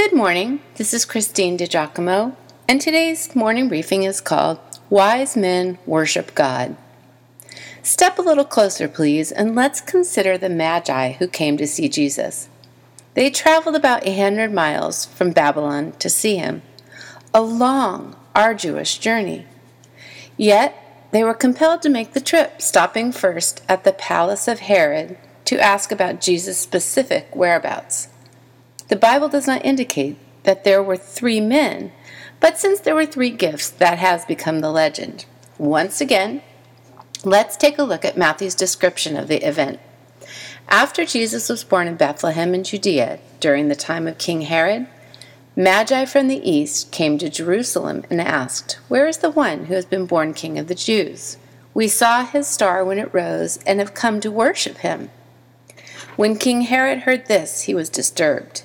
Good morning. This is Christine DiGiacomo, and today's morning briefing is called Wise Men Worship God. Step a little closer, please, and let's consider the Magi who came to see Jesus. They traveled about a hundred miles from Babylon to see him, a long, arduous journey. Yet they were compelled to make the trip, stopping first at the palace of Herod to ask about Jesus' specific whereabouts. The Bible does not indicate that there were three men, but since there were three gifts, that has become the legend. Once again, let's take a look at Matthew's description of the event. After Jesus was born in Bethlehem in Judea during the time of King Herod, Magi from the east came to Jerusalem and asked, Where is the one who has been born King of the Jews? We saw his star when it rose and have come to worship him. When King Herod heard this, he was disturbed,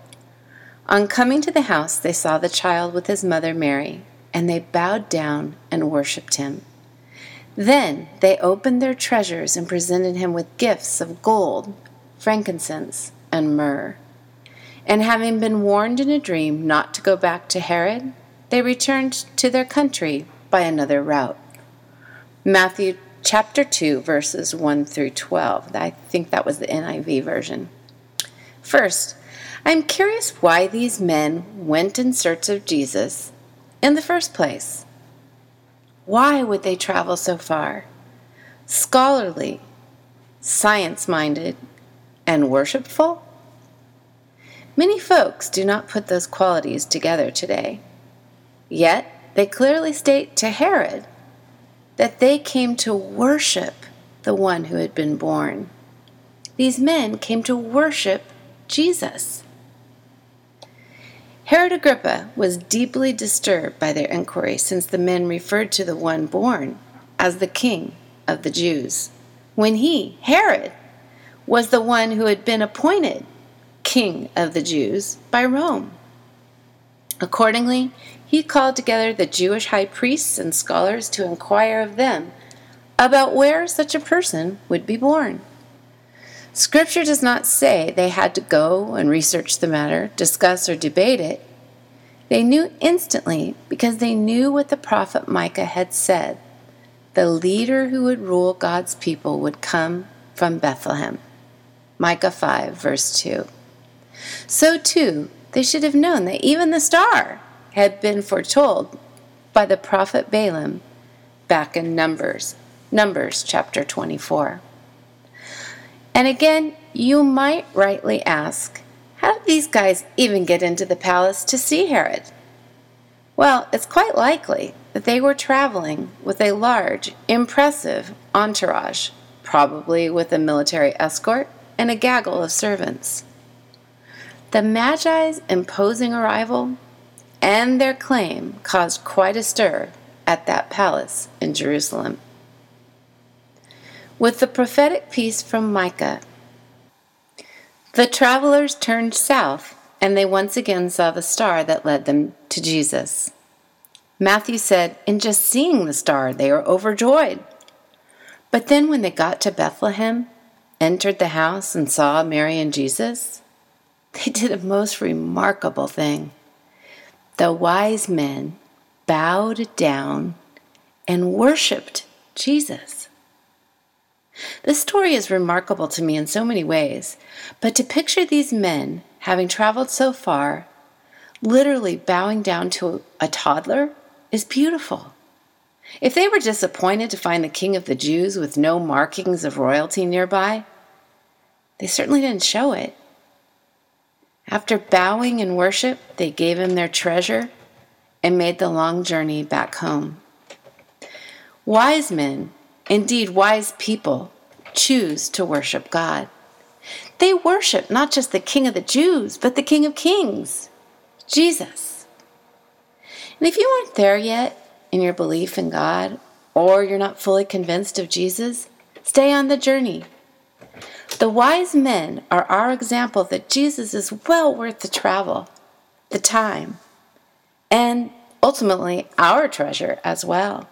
On coming to the house, they saw the child with his mother Mary, and they bowed down and worshipped him. Then they opened their treasures and presented him with gifts of gold, frankincense, and myrrh. And having been warned in a dream not to go back to Herod, they returned to their country by another route. Matthew chapter 2, verses 1 through 12. I think that was the NIV version. First, I'm curious why these men went in search of Jesus in the first place. Why would they travel so far? Scholarly, science minded, and worshipful? Many folks do not put those qualities together today. Yet, they clearly state to Herod that they came to worship the one who had been born. These men came to worship Jesus. Herod Agrippa was deeply disturbed by their inquiry since the men referred to the one born as the king of the Jews, when he, Herod, was the one who had been appointed king of the Jews by Rome. Accordingly, he called together the Jewish high priests and scholars to inquire of them about where such a person would be born. Scripture does not say they had to go and research the matter, discuss, or debate it. They knew instantly because they knew what the prophet Micah had said the leader who would rule God's people would come from Bethlehem. Micah 5, verse 2. So, too, they should have known that even the star had been foretold by the prophet Balaam back in Numbers, Numbers chapter 24. And again, you might rightly ask, how did these guys even get into the palace to see Herod? Well, it's quite likely that they were traveling with a large, impressive entourage, probably with a military escort and a gaggle of servants. The Magi's imposing arrival and their claim caused quite a stir at that palace in Jerusalem. With the prophetic piece from Micah, the travelers turned south and they once again saw the star that led them to Jesus. Matthew said, In just seeing the star, they were overjoyed. But then when they got to Bethlehem, entered the house, and saw Mary and Jesus, they did a most remarkable thing. The wise men bowed down and worshiped Jesus. This story is remarkable to me in so many ways, but to picture these men having traveled so far, literally bowing down to a toddler is beautiful. If they were disappointed to find the king of the Jews with no markings of royalty nearby, they certainly didn't show it. After bowing in worship, they gave him their treasure and made the long journey back home. Wise men, indeed wise people, choose to worship God. They worship not just the King of the Jews, but the King of Kings, Jesus. And if you aren't there yet in your belief in God, or you're not fully convinced of Jesus, stay on the journey. The wise men are our example that Jesus is well worth the travel, the time, and ultimately our treasure as well.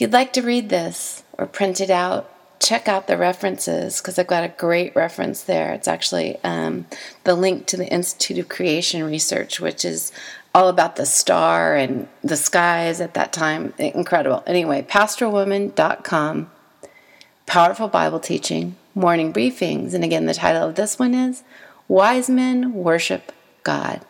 If you'd like to read this or print it out, check out the references because I've got a great reference there. It's actually um, the link to the Institute of Creation Research, which is all about the star and the skies at that time. Incredible. Anyway, pastoralwoman.com, powerful Bible teaching, morning briefings. And again, the title of this one is Wise Men Worship God.